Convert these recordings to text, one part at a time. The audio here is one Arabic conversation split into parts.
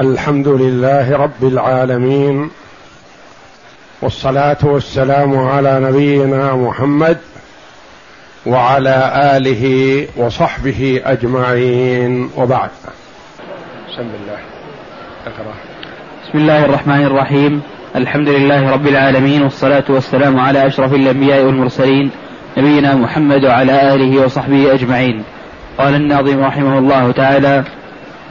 الحمد لله رب العالمين والصلاة والسلام على نبينا محمد وعلى آله وصحبه أجمعين وبعد. بسم الله. اقرأ. بسم الله الرحمن الرحيم. الحمد لله رب العالمين والصلاة والسلام على أشرف الأنبياء والمرسلين نبينا محمد وعلى آله وصحبه أجمعين. قال الناظم رحمه الله تعالى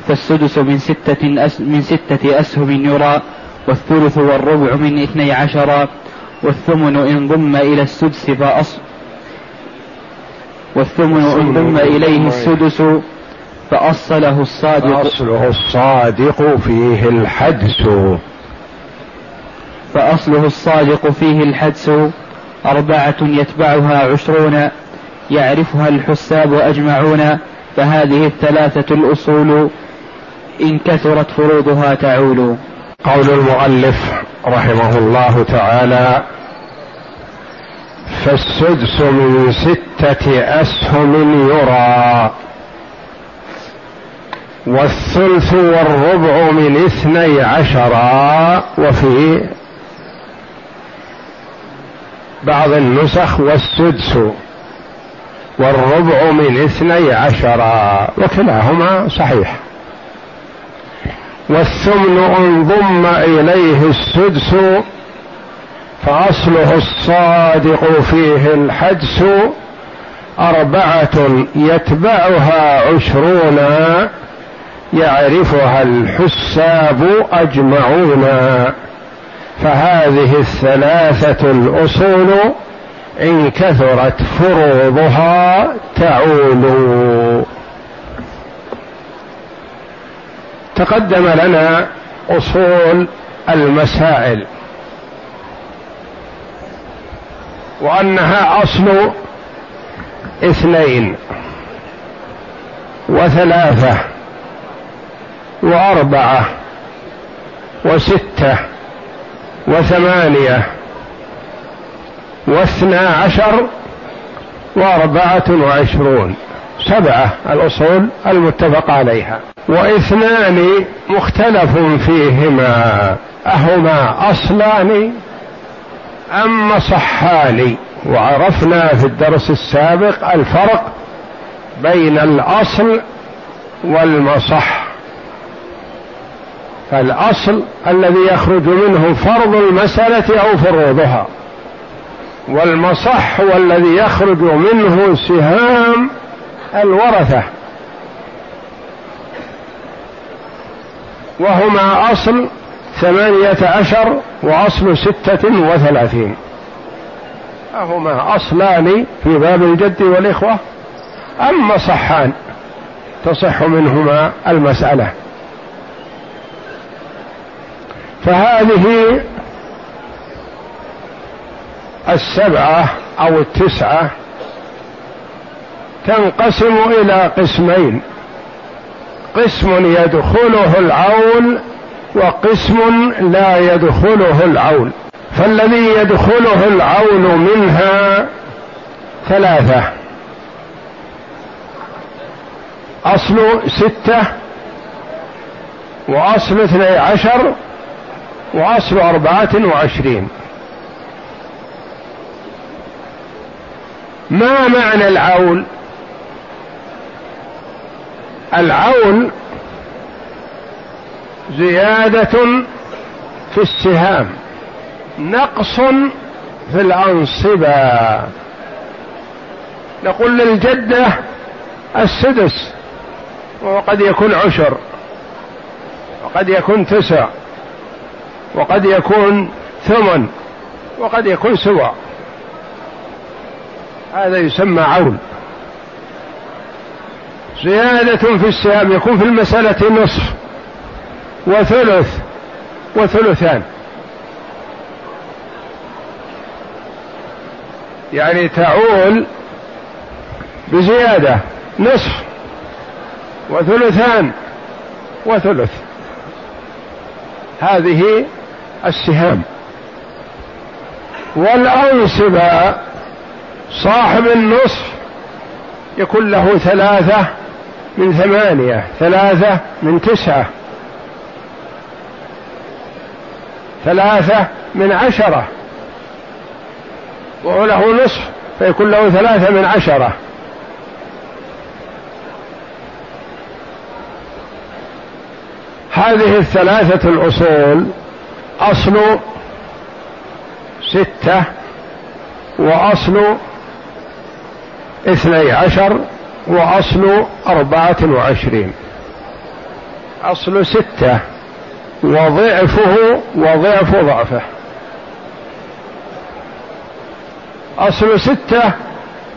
فالسدس من ستة, أس من ستة أسهم يرى والثلث والربع من اثني عشر والثمن إن ضم إلى السدس فأصل والثمن إن ضم إليه السدس فأصله الصادق. فأصله الصادق فيه الحدس. فأصله الصادق فيه الحدس. أربعة يتبعها عشرون يعرفها الحساب أجمعون. فهذه الثلاثة الأصول. إن كثرت فروضها تعول. قول المؤلف رحمه الله تعالى فالسدس من ستة أسهم يرى والثلث والربع من اثني عشر وفي بعض النسخ والسدس والربع من اثني عشر وكلاهما صحيح. والثمن انضم إليه السدس فأصله الصادق فيه الحدس أربعة يتبعها عشرون يعرفها الحساب أجمعون فهذه الثلاثة الأصول إن كثرت فروضها تعول تقدم لنا أصول المسائل. وأنها أصل اثنين وثلاثة وأربعة وستة وثمانية واثنا عشر وأربعة وعشرون. سبعة الأصول المتفق عليها. واثنان مختلف فيهما أهما أصلان أم مصحان وعرفنا في الدرس السابق الفرق بين الأصل والمصح. فالأصل الذي يخرج منه فرض المسألة أو فروضها والمصح هو الذي يخرج منه سهام الورثة. وهما أصل ثمانية عشر وأصل ستة وثلاثين. أهما أصلان في باب الجد والإخوة أما صحان تصح منهما المسألة. فهذه السبعة أو التسعة تنقسم إلى قسمين. قسم يدخله العول وقسم لا يدخله العول فالذي يدخله العول منها ثلاثة. أصل ستة وأصل اثني عشر وأصل أربعة وعشرين. ما معنى العول العون زيادة في السهام نقص في الأنصبة. نقول للجدة السدس وقد يكون عشر وقد يكون تسع وقد يكون ثمن وقد يكون سوى. هذا يسمى عون. زيادة في السهام يكون في المسألة نصف وثلث وثلثان. يعني تعول بزيادة نصف وثلثان وثلث. هذه السهام. والأنصبة صاحب النصف يكون له ثلاثة من ثمانية ثلاثة من تسعة. ثلاثة من عشرة. وهو له نصف فيكون له ثلاثة من عشرة. هذه الثلاثة الأصول أصل ستة وأصل اثني عشر وأصل أربعة وعشرين. أصل ستة. وضعفه وضعف ضعفه. أصل ستة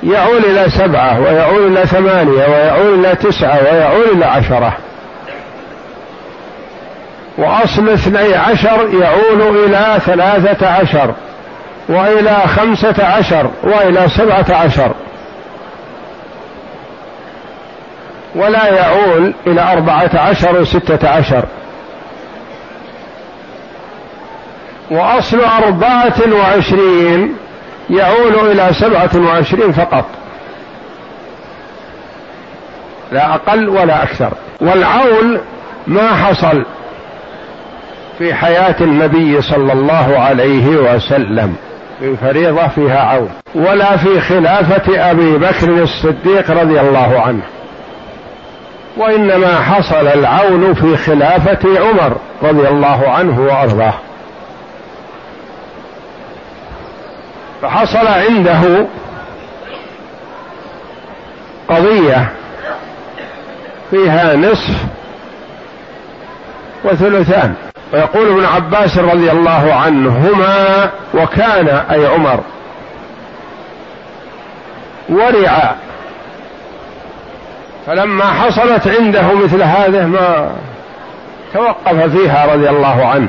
يعول إلى سبعة ويعول إلى ثمانية ويعول إلى تسعة ويعول إلى عشرة. وأصل اثني عشر يعول إلى ثلاثة عشر وإلى خمسة عشر وإلى سبعة عشر. ولا يعول إلى أربعة عشر وستة عشر. وأصل أربعة وعشرين يعول إلى سبعة وعشرين فقط. لا أقل ولا أكثر. والعول ما حصل في حياة النبي صلى الله عليه وسلم. في فريضة فيها عون ولا في خلافة أبي بكر الصديق رضي الله عنه. وإنما حصل العون في خلافة عمر رضي الله عنه وأرضاه. فحصل عنده قضية فيها نصف وثلثان. ويقول ابن عباس رضي الله عنهما وكان أي عمر ورع فلما حصلت عنده مثل هذه ما توقف فيها رضي الله عنه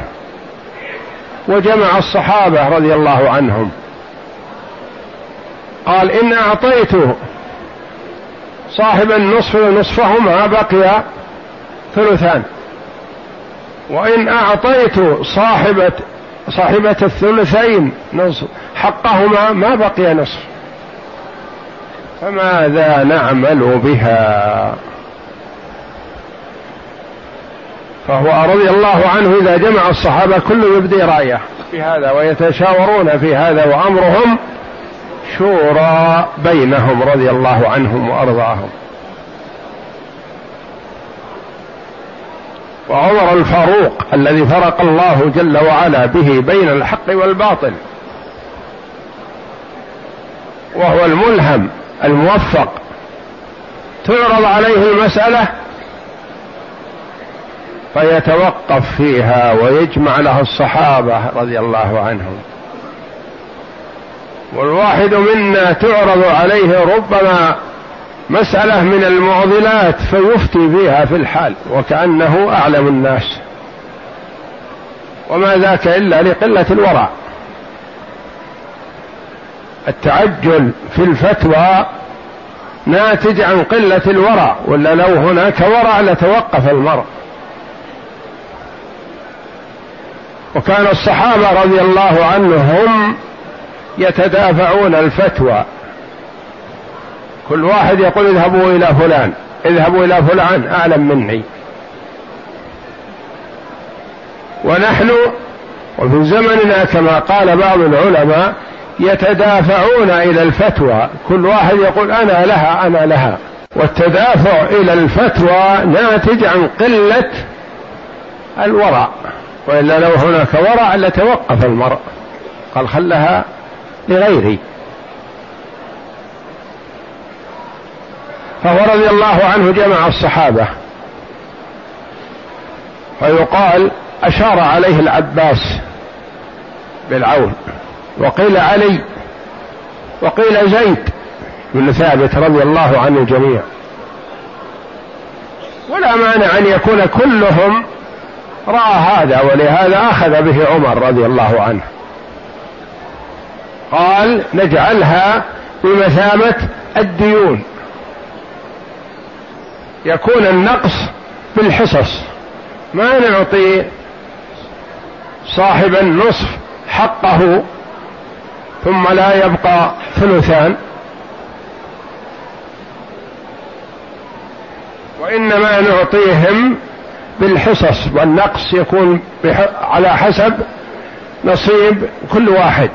وجمع الصحابة رضي الله عنهم. قال إن أعطيت صاحب النصف نصفهما بقي ثلثان. وإن أعطيت صاحبة صاحبة الثلثين نصف حقهما ما بقي نصف. فماذا نعمل بها؟ فهو رضي الله عنه إذا جمع الصحابة كل يبدي رأيه في هذا ويتشاورون في هذا وأمرهم شورى بينهم رضي الله عنهم وأرضاهم. وعمر الفاروق الذي فرق الله جل وعلا به بين الحق والباطل وهو الملهم الموفق. تعرض عليه المسألة فيتوقف فيها ويجمع له الصحابة رضي الله عنهم. والواحد منا تعرض عليه ربما مسألة من المعضلات فيفتي فيها في الحال وكأنه أعلم الناس. وما ذاك إلا لقلة الورع التعجل في الفتوى ناتج عن قلة الورع ولا لو هناك ورع لتوقف المرء. وكان الصحابة رضي الله عنهم يتدافعون الفتوى. كل واحد يقول اذهبوا إلى فلان اذهبوا إلى فلان أعلم مني. ونحن وفي زمننا كما قال بعض العلماء يتدافعون إلى الفتوى. كل واحد يقول أنا لها أنا لها. والتدافع إلى الفتوى ناتج عن قلة الورع. وإلا لو هناك ورع لتوقف المرء. قال خلها لغيري. فهو رضي الله عنه جمع الصحابة. فيقال أشار عليه العباس بالعون. وقيل علي وقيل زيد بن ثابت رضي الله عن الجميع ولا مانع أن يكون كلهم رأى هذا ولهذا أخذ به عمر رضي الله عنه. قال نجعلها بمثابة الديون. يكون النقص بالحصص. ما نعطي صاحب النصف حقه ثم لا يبقى ثلثان. وإنما نعطيهم بالحصص والنقص يكون على حسب نصيب كل واحد.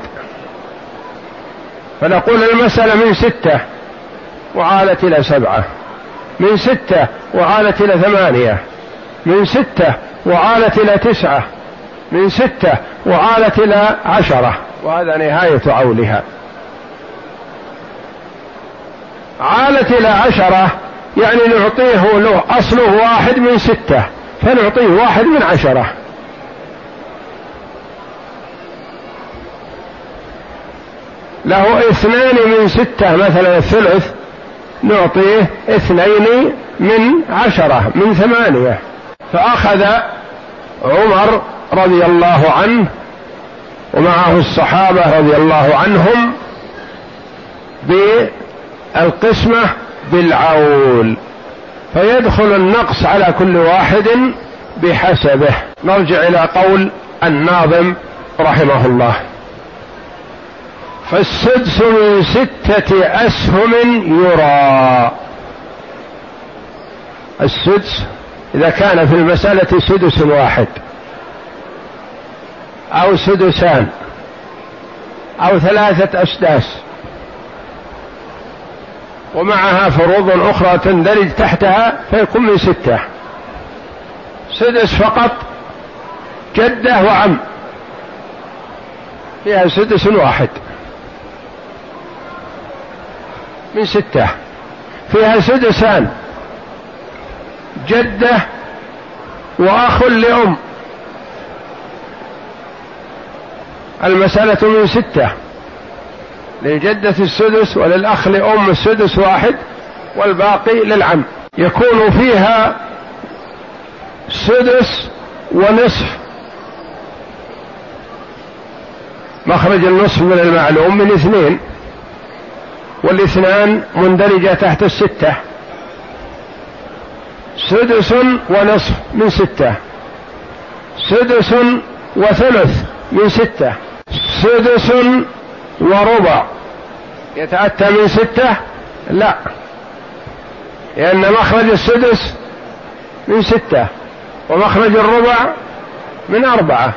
فنقول المسألة من ستة وعالت إلى سبعة. من ستة وعالت إلى ثمانية. من ستة وعالت إلى تسعة. من ستة وعالت إلى عشرة. وهذا نهاية عولها. عالت إلى عشرة يعني نعطيه له أصله واحد من ستة فنعطيه واحد من عشرة. له اثنان من ستة مثلا الثلث نعطيه اثنين من عشرة من ثمانية. فأخذ عمر رضي الله عنه ومعه الصحابة رضي الله عنهم بالقسمة بالعول فيدخل النقص على كل واحد بحسبه. نرجع إلى قول الناظم رحمه الله. فالسدس من ستة أسهم يرى. السدس إذا كان في المسألة سدس واحد. أو سدسان أو ثلاثة أسداس ومعها فروض أخرى تندرج تحتها فيكون من ستة سدس فقط جدة وعم فيها سدس واحد من ستة فيها سدسان جدة وأخ لأم المسألة من ستة. للجدة السدس وللأخ لأم السدس واحد والباقي للعم. يكون فيها سدس ونصف. مخرج النصف من المعلوم من اثنين. والاثنان مندرجة تحت الستة. سدس ونصف من ستة. سدس وثلث من ستة. سدس وربع. يتأتى من ستة؟ لا. لأن مخرج السدس من ستة ومخرج الربع من أربعة.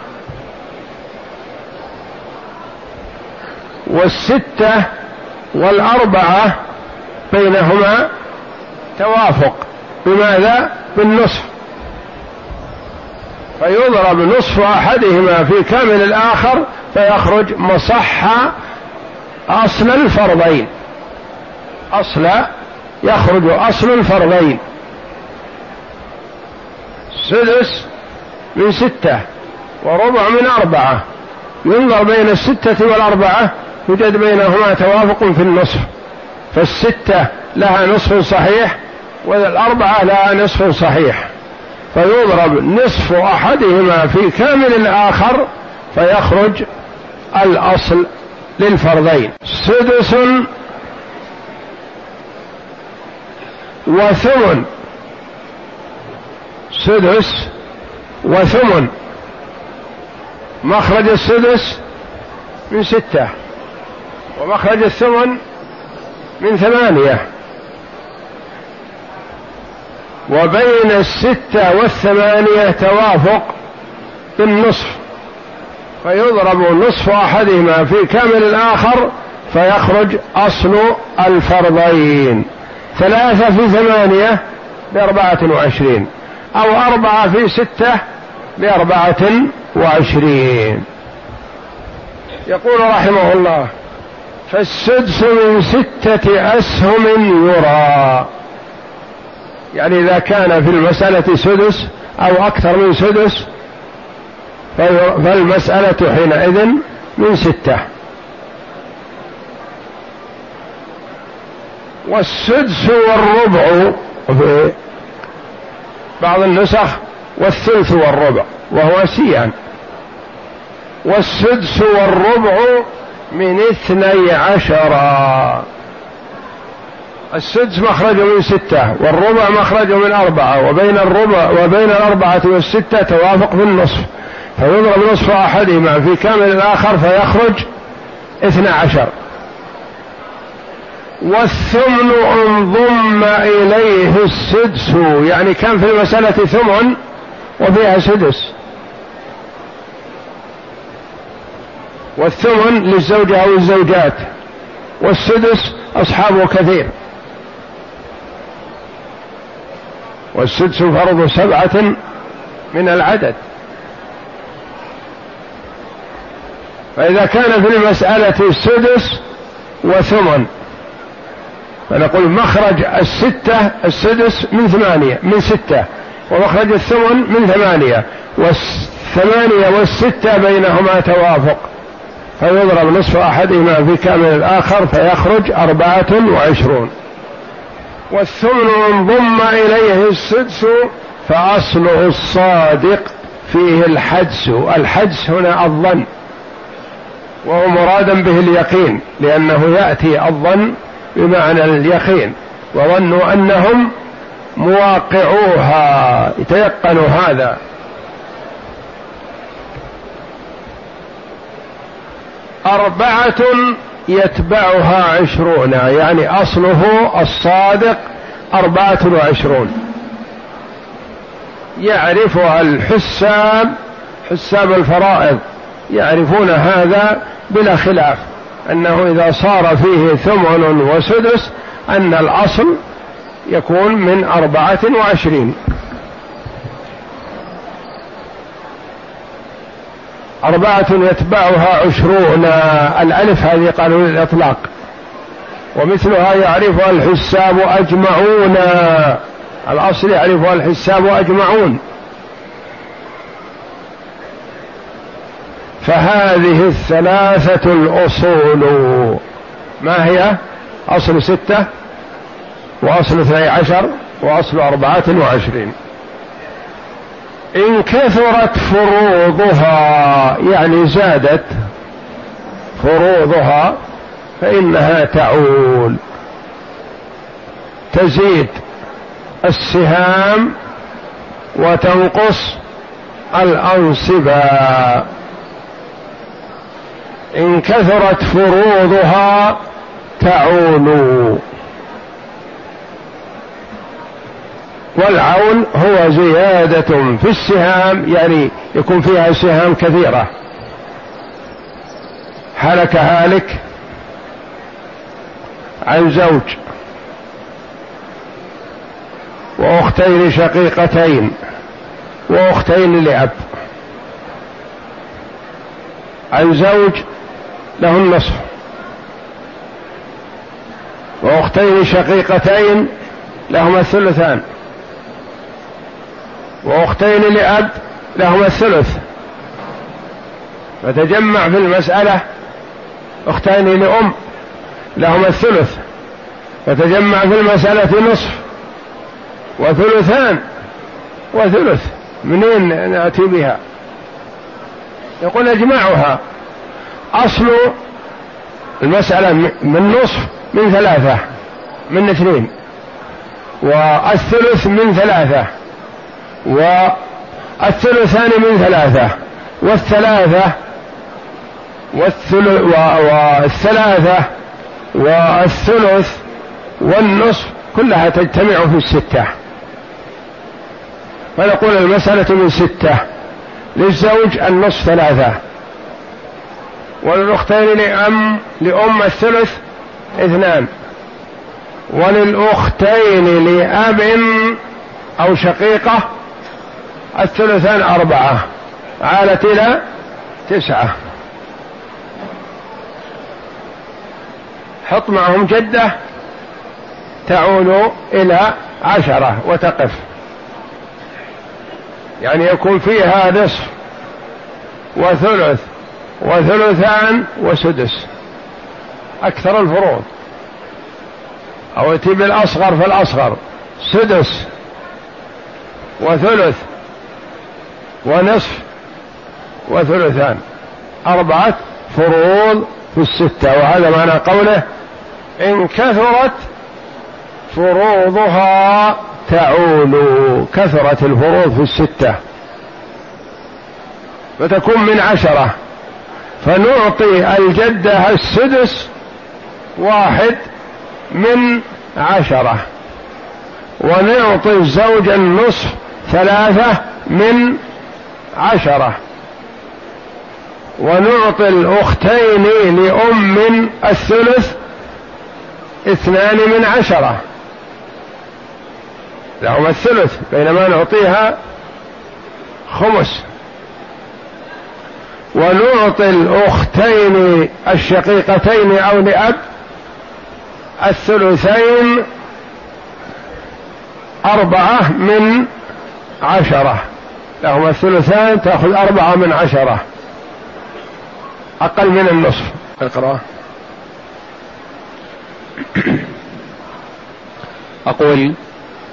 والستة والأربعة بينهما توافق. بماذا؟ بالنصف. فيضرب نصف أحدهما في كامل الآخر فيخرج مصح أصل الفرضين. أصل يخرج أصل الفرضين. سدس من ستة وربع من أربعة. ينظر بين الستة والأربعة يوجد بينهما توافق في النصف. فالستة لها نصف صحيح والأربعة لها نصف صحيح. فيضرب نصف أحدهما في كامل الآخر فيخرج الأصل للفرضين. سدس وثمن. سدس وثمن. مخرج السدس من ستة. ومخرج الثمن من ثمانية. وبين الستة والثمانية توافق بالنصف. فيضرب نصف أحدهما في كامل الآخر فيخرج أصل الفرضين. ثلاثة في ثمانية بأربعة وعشرين. أو أربعة في ستة بأربعة وعشرين. يقول رحمه الله فالسدس من ستة أسهم يرى. يعني إذا كان في المسألة سدس أو أكثر من سدس فالمسألة حينئذ من ستة. والسدس والربع في بعض النسخ والثلث والربع وهو سيان. والسدس والربع من اثني عشر. السدس مخرجه من ستة والربع مخرجه من أربعة وبين الربع وبين الأربعة والستة توافق في النصف. فيضرب نصف أحدهما في كامل الآخر فيخرج اثنى عشر. والثمن انضم إليه السدس يعني كان في المسألة ثمن وفيها سدس. والثمن للزوجة أو الزوجات والسدس أصحابه كثير. والسدس فرض سبعة من العدد. فإذا كان في المسألة السدس وثمن فنقول مخرج الستة السدس من ثمانية من ستة ومخرج الثمن من ثمانية والثمانية والستة بينهما توافق. فيضرب نصف أحدهما في كامل الآخر فيخرج أربعة وعشرون. والثمن انضم إليه السدس فأصله الصادق فيه الحدس الحدس هنا الظن. وهو مرادا به اليقين لأنه يأتي الظن بمعنى اليقين وظنوا أنهم مواقعوها يتيقنوا هذا. أربعة يتبعها عشرون يعني أصله الصادق أربعة وعشرون. يعرفها الحساب حساب الفرائض يعرفون هذا بلا خلاف أنه إذا صار فيه ثمن وسدس أن الأصل يكون من أربعة وعشرين. أربعة يتبعها عشرون. الألف هذه قالوا للإطلاق ومثلها يعرفها الحساب أجمعون. الأصل يعرفها الحساب أجمعون. فهذه الثلاثة الأصول. ما هي؟ أصل ستة وأصل اثني عشر وأصل أربعة وعشرين. إن كثرت فروضها يعني زادت فروضها فإنها تعول. تزيد السهام وتنقص الأنصبة إن كثرت فروضها تعول. والعون هو زيادة في السهام يعني يكون فيها سهام كثيرة. هلك هالك عن زوج وأختين شقيقتين وأختين لأب. عن زوج له النصف وأختين شقيقتين لهما الثلثان. وأختين لأب لهما الثلث. فتجمع في المسألة أختين لأم لهما الثلث. فتجمع في المسألة نصف وثلثان. وثلث. منين نأتي بها؟ يقول أجمعها. أصل المسألة من نصف من ثلاثة من اثنين والثلث من ثلاثة والثلثان من ثلاثة والثلاثة والثلث والثلاثة والثلث والنصف كلها تجتمع في الستة. فنقول المسألة من ستة للزوج النصف ثلاثة. وللأختين لأم لأم الثلث اثنان. وللأختين لأب أو شقيقة الثلثان أربعة عالت إلى تسعة. حط معهم جدة تعود إلى عشرة وتقف. يعني يكون فيها نصف وثلث. وثلثان وسدس. أكثر الفروض. أو يأتي بالأصغر فالأصغر سدس. وثلث. ونصف. وثلثان. أربعة فروض في الستة. وهذا معنى قوله إن كثرت فروضها تعول كثرت الفروض في الستة. فتكون من عشرة. فنعطي الجدة السدس واحد من عشرة. ونعطي الزوج النصف ثلاثة من عشرة. ونعطي الأختين لأم الثلث اثنان من عشرة. لهما الثلث بينما نعطيها خمس. ونعطي الأختين الشقيقتين أو لأب الثلثين أربعة من عشرة. لهما الثلثان تأخذ أربعة من عشرة. أقل من النصف. اقرأ. أقول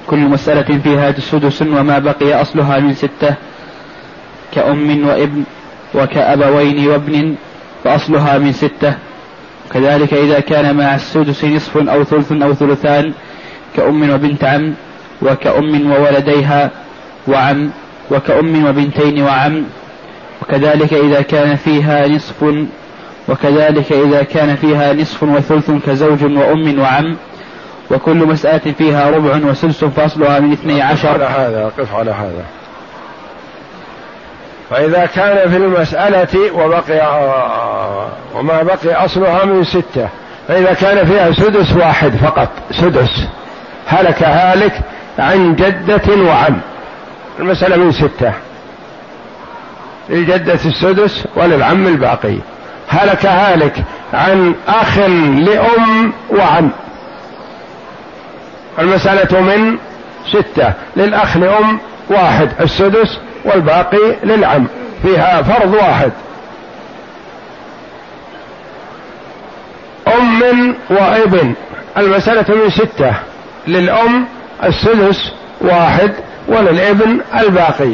كل مسألة فيها سدس وما بقي أصلها من ستة كأم وابن وكأبوين وابن فأصلها من ستة. كذلك إذا كان مع السدس نصف أو ثلث أو ثلثان كأم وبنت عم وكأم وولديها وعم وكأم وبنتين وعم. وكذلك إذا كان فيها نصف وكذلك إذا كان فيها نصف وثلث كزوج وأم وعم. وكل مسألة فيها ربع وسدس فأصلها من اثني عشر. على هذا قف على هذا. فإذا كان في المسألة وبقي وما بقي أصلها من ستة فإذا كان فيها سدس واحد فقط سدس هلك هالك عن جدة وعم المسألة من ستة للجدة السدس وللعم الباقي هلك هالك عن أخ لأم وعم المسألة من ستة للأخ لأم واحد السدس والباقي للعم. فيها فرض واحد. أم وابن. المسألة من ستة. للأم السدس واحد وللابن الباقي.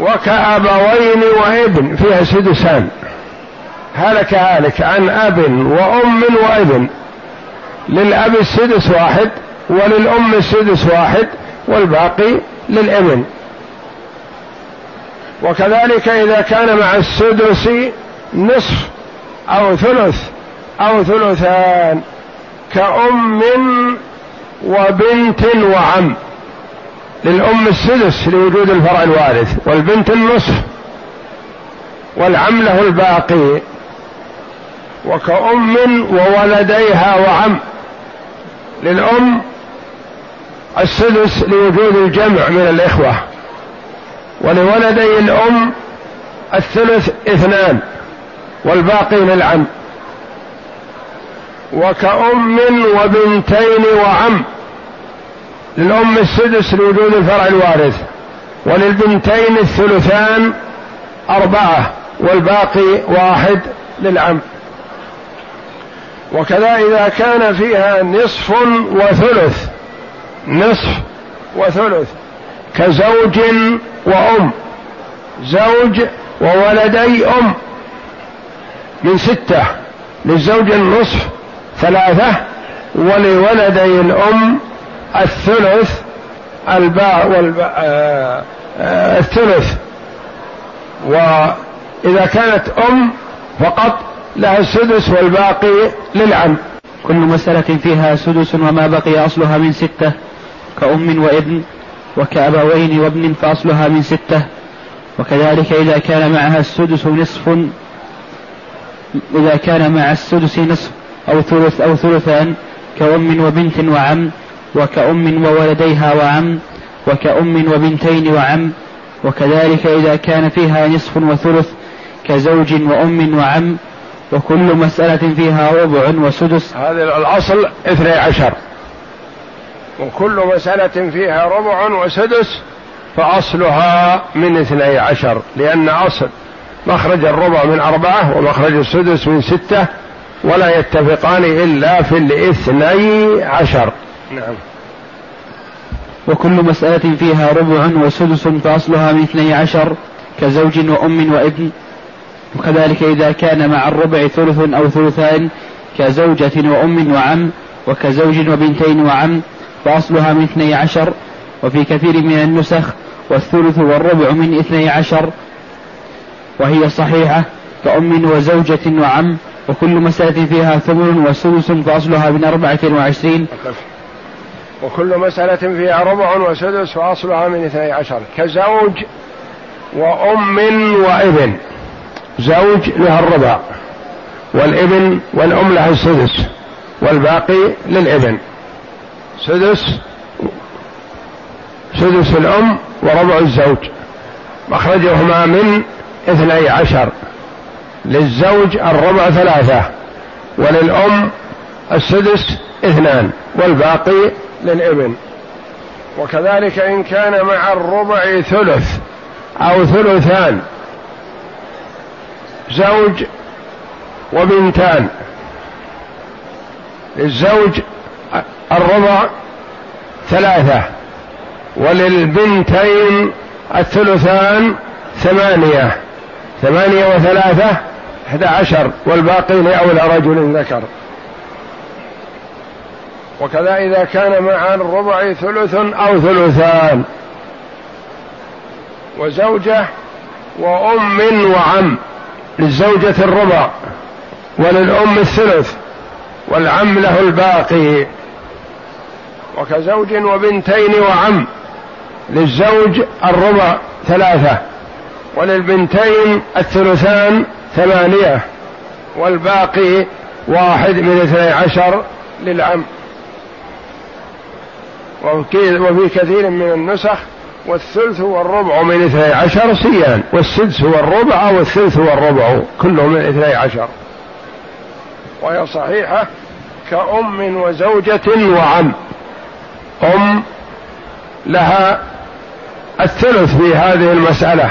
وكأبوين وابن فيها سدسان. هلك هالك عن أب وأم وابن. للأب السدس واحد وللأم السدس واحد والباقي للابن. وكذلك إذا كان مع السدس نصف أو ثلث أو ثلثان كأم وبنت وعم للأم السدس لوجود الفرع الوارث والبنت النصف والعم له الباقي. وكأم وولديها وعم للأم السدس لوجود الجمع من الإخوة. ولولدي الأم الثلث اثنان والباقي للعم وكأم وبنتين وعم. للأم السدس لوجود الفرع الوارث وللبنتين الثلثان أربعة والباقي واحد للعم. وكذا إذا كان فيها نصف وثلث نصف وثلث كزوج وأم زوج وولدي أم. من ستة للزوج النصف ثلاثة ولولدي الأم الثلث الباء والباء آه آه الثلث. وإذا كانت أم فقط لها السدس والباقي للعم. كل مسألة فيها سدس وما بقي أصلها من ستة كأم وابن. وكأبوين وابن فأصلها من ستة وكذلك إذا كان معها السدس نصف إذا كان مع السدس نصف أو ثلث أو ثلثان كأم وبنت وعم وكأم وولديها وعم وكأم وبنتين وعم وكذلك إذا كان فيها نصف وثلث كزوج وأم وعم وكل مسألة فيها ربع وسدس. هذا الأصل اثني عشر. وكل مسألة فيها ربع وسدس فأصلها من اثني عشر لأن أصل مخرج الربع من أربعة ومخرج السدس من ستة ولا يتفقان إلا في الاثني عشر. نعم. وكل مسألة فيها ربع وسدس فأصلها من اثني عشر كزوج وأم وابن. وكذلك إذا كان مع الربع ثلث أو ثلثان كزوجة وأم وعم وكزوج وبنتين وعم فأصلها من اثني عشر وفي كثير من النسخ والثلث والربع من اثني عشر. وهي صحيحة كأم وزوجة وعم وكل مسألة فيها ثمن وسدس فأصلها من أربعة وعشرين. وكل مسألة فيها ربع وسدس فأصلها من اثني عشر. كزوج وأم وابن. زوج لها الربع والابن والأم لها السدس والباقي للابن. سدس سدس الأم وربع الزوج. مخرجهما من اثني عشر. للزوج الربع ثلاثة وللأم السدس اثنان والباقي للإبن. وكذلك إن كان مع الربع ثلث أو ثلثان زوج وبنتان. للزوج الربع ثلاثة وللبنتين الثلثان ثمانية. ثمانية وثلاثة أحد عشر والباقي لأولى رجل ذكر. وكذا إذا كان مع الربع ثلث أو ثلثان. وزوجة وأم وعم للزوجة الربع وللأم الثلث والعم له الباقي. وكزوج وبنتين وعم. للزوج الربع ثلاثة وللبنتين الثلثان ثمانية والباقي واحد من اثني عشر للعم. وفي كثير من النسخ والثلث والربع من اثني عشر سيان والسدس هو الربع والثلث هو الربع كله من اثني عشر. وهي صحيحة كأم وزوجة وعم. أم لها الثلث في هذه المسألة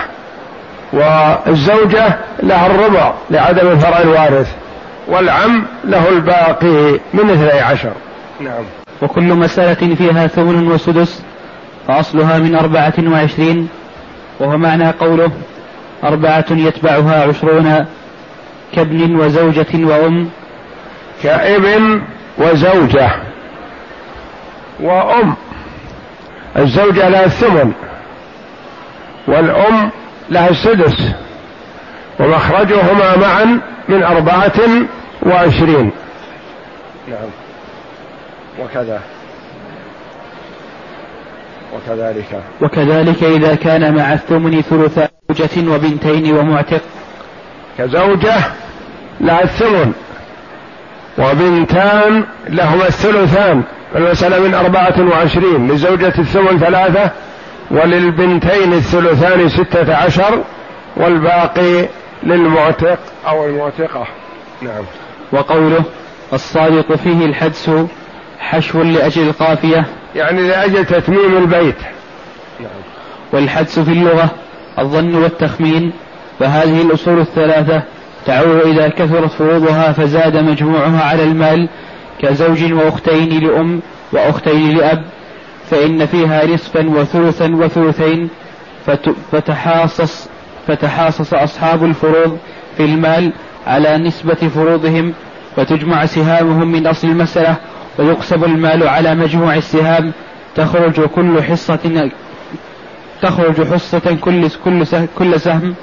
والزوجة لها الربع لعدم فرع الوارث والعم له الباقي من اثني عشر. نعم. وكل مسألة فيها ثمن وسدس فأصلها من أربعة وعشرين وهو معنى قوله أربعة يتبعها عشرون كابن وزوجة وأم. كابن وزوجة. وأم. الزوجة لها الثمن والأم لها السدس ومخرجهما معا من أربعة وعشرين. نعم. وكذا. وكذلك. وكذلك إذا كان مع الثمن ثلث زوجة وبنتين ومعتق. كزوجة لها الثمن وبنتان لهما الثلثان. المسألة من أربعة وعشرين لزوجة الثمن ثلاثة وللبنتين الثلثان ستة عشر والباقي للمعتق أو المعتقة. نعم. وقوله الصادق فيه الحدس حشو لأجل القافية. يعني لأجل تتميم البيت. نعم. والحدس في اللغة الظن والتخمين فهذه الأصول الثلاثة تعود إذا كثرت فروضها فزاد مجموعها على المال كزوج وأختين لأم وأختين لأب فإن فيها نصفا وثلثا وثلثين فتحاصص فتحاصص أصحاب الفروض في المال على نسبة فروضهم وتجمع سهامهم من أصل المسألة ويقسم المال على مجموع السهام تخرج كل حصة تخرج حصة كل كل كل سهم.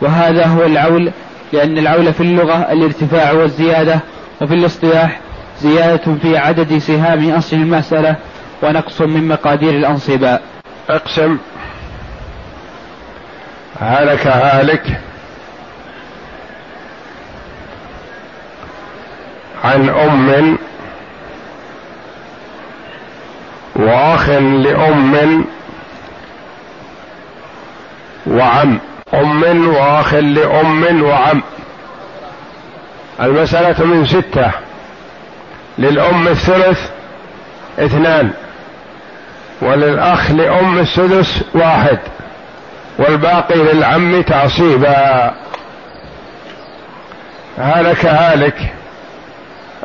وهذا هو العول لأن العول في اللغة الارتفاع والزيادة وفي الاصطلاح زيادة في عدد سهام أصل المسألة ونقص من مقادير الأنصباء. أقسم. هلك هالك. عن أم وأخ لأم وعم. أم وأخ لأم وعم. المسألة من ستة. للأم الثلث اثنان. وللأخ لأم السدس واحد. والباقي للعم تعصيبا. هلك هالك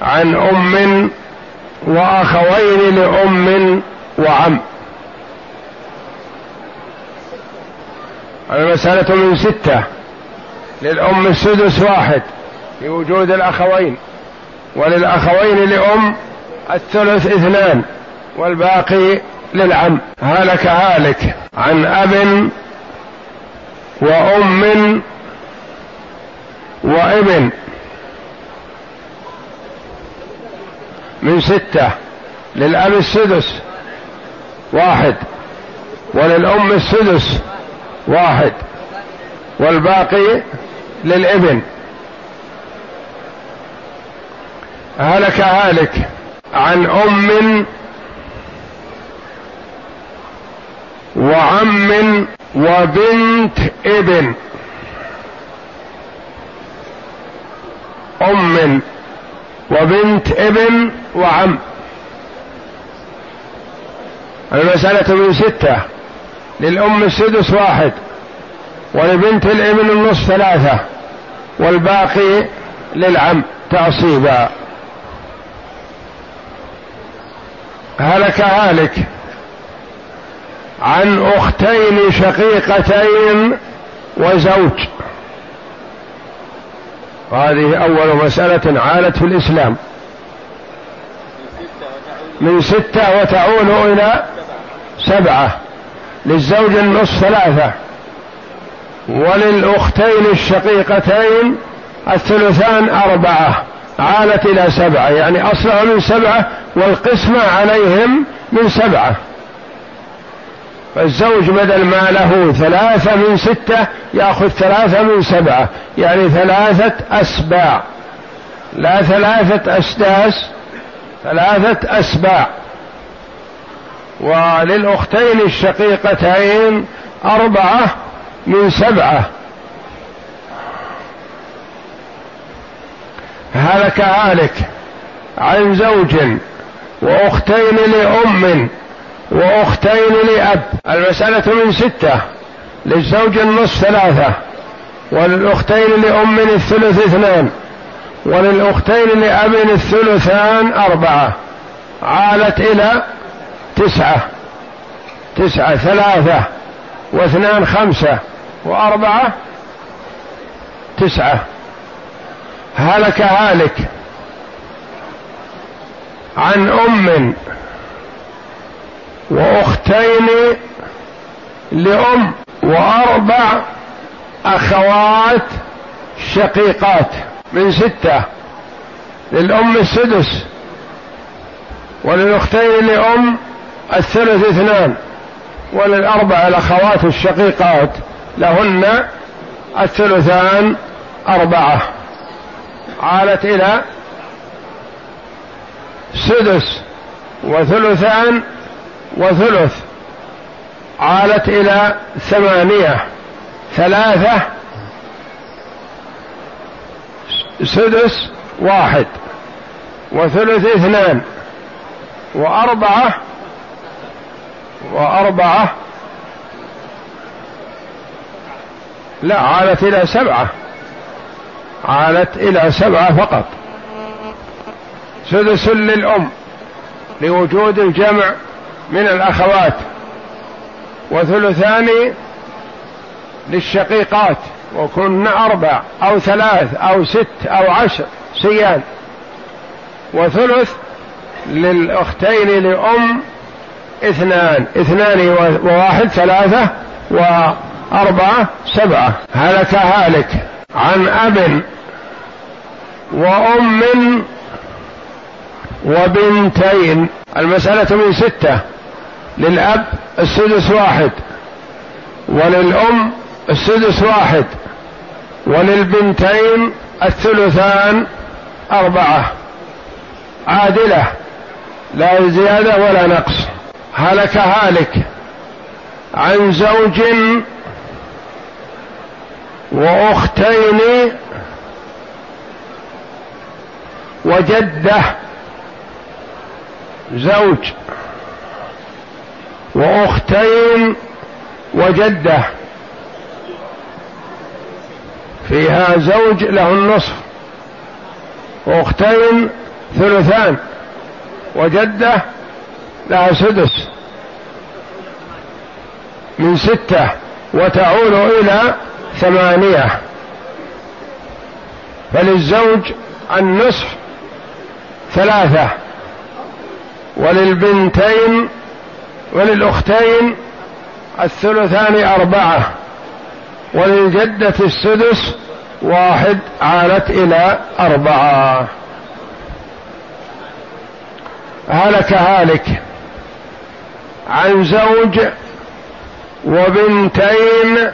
عن أم وأخوين لأم وعم. المسألة من ستة. للأم السدس واحد. لوجود الأخوين وللأخوين لأم الثلث اثنان والباقي للعم. هلك هالك عن أب وأم وابن من ستة للأب السدس واحد وللأم السدس واحد والباقي للابن. هلك هالك عن أم وعم وبنت ابن. أم وبنت ابن وعم. المسألة من ستة. للأم السدس واحد ولبنت الابن النصف ثلاثة والباقي للعم تعصيبا. هلك هالك عن أختين شقيقتين وزوج. هذه أول مسألة عالت في الإسلام. من ستة وتعول إلى سبعة. للزوج النصف ثلاثة. وللأختين الشقيقتين الثلثان أربعة. عالت إلى سبعة. يعني أصلها من سبعة والقسمة عليهم من سبعة. فالزوج بدل ما له ثلاثة من ستة يأخذ ثلاثة من سبعة. يعني ثلاثة أسباع. لا ثلاثة أسداس ثلاثة أسباع. وللأختين الشقيقتين أربعة من سبعة. هلك هالك عن زوج وأختين لأم وأختين لأب. المسألة من ستة للزوج النصف ثلاثة وللاختين لأم الثلث اثنان وللأختين لأب الثلثان أربعة. عالت إلى تسعة تسعة ثلاثة واثنان خمسة وأربعة تسعة. هلك هالك. عن أم وأختين لأم وأربع أخوات شقيقات من ستة للأم السدس وللأختين لأم الثلث اثنان وللأربع الأخوات الشقيقات لهن الثلثان أربعة. عالت إلى سدس وثلثان وثلث عالت إلى ثمانية ثلاثة سدس واحد وثلث اثنان وأربعة وأربعة لا عالت إلى سبعة عالت إلى سبعة فقط. سدس للأم لوجود الجمع من الأخوات وثلثان للشقيقات وكن أربع أو ثلاث أو ست أو عشر سيان وثلث للأختين لأم اثنان اثنان وواحد ثلاثة وأربعة سبعة. هلك هالك عن أب وأم وبنتين. المسألة من ستة. للأب السدس واحد. وللأم السدس واحد. وللبنتين الثلثان أربعة. عادلة. لا زيادة ولا نقص. هلك هالك. عن زوج وأختين وجدة زوج وأختين وجدة. فيها زوج له النصف وأختين ثلثان وجدة لها سدس. من ستة وتعود إلى ثمانية. فللزوج النصف ثلاثة. وللبنتين وللأختين الثلثان أربعة وللجدة السدس واحد عالت إلى أربعة. هلك هالك عن زوج وبنتين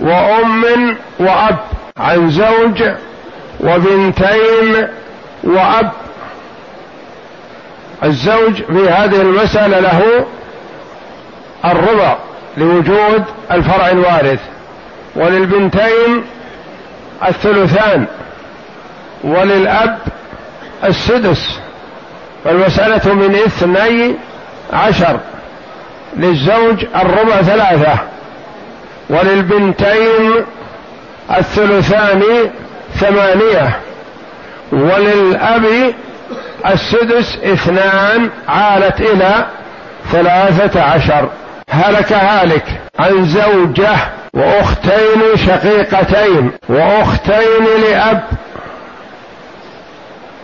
وأم وأب. عن زوج وبنتين وأب. الزوج في هذه المسألة له الربع لوجود الفرع الوارث وللبنتين الثلثان وللأب السدس. والمسألة من اثني عشر للزوج الربع ثلاثة وللبنتين الثلثان ثمانية وللأب السدس اثنان عالت إلى ثلاثة عشر. هلك هالك عن زوجة وأختين شقيقتين وأختين لأب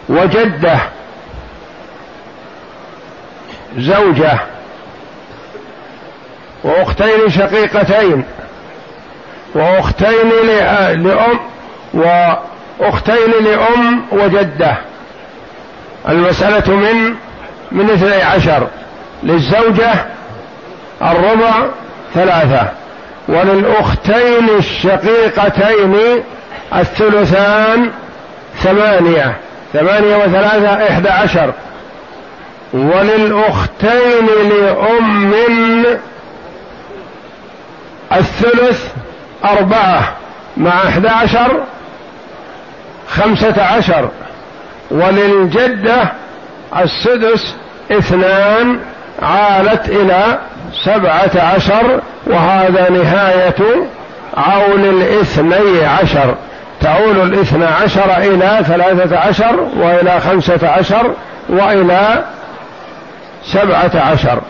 وجدة. زوجة وأختين شقيقتين وأختين لأم وأختين لأم وجدة. المسألة من من اثني عشر للزوجة الربع ثلاثة وللأختين الشقيقتين الثلثان ثمانية ثمانية وثلاثة إحدى عشر وللأختين لأم الثلث أربعة مع أحد عشر خمسة عشر وللجدة السدس اثنان عالت إلى سبعة عشر وهذا نهاية عول الاثني عشر. تعول الاثنى عشر إلى ثلاثة عشر وإلى خمسة عشر وإلى سبعة عشر.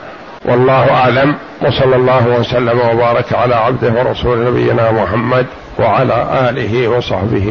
والله أعلم. وصلى الله وسلم وبارك على عبده ورسول نبينا محمد وعلى آله وصحبه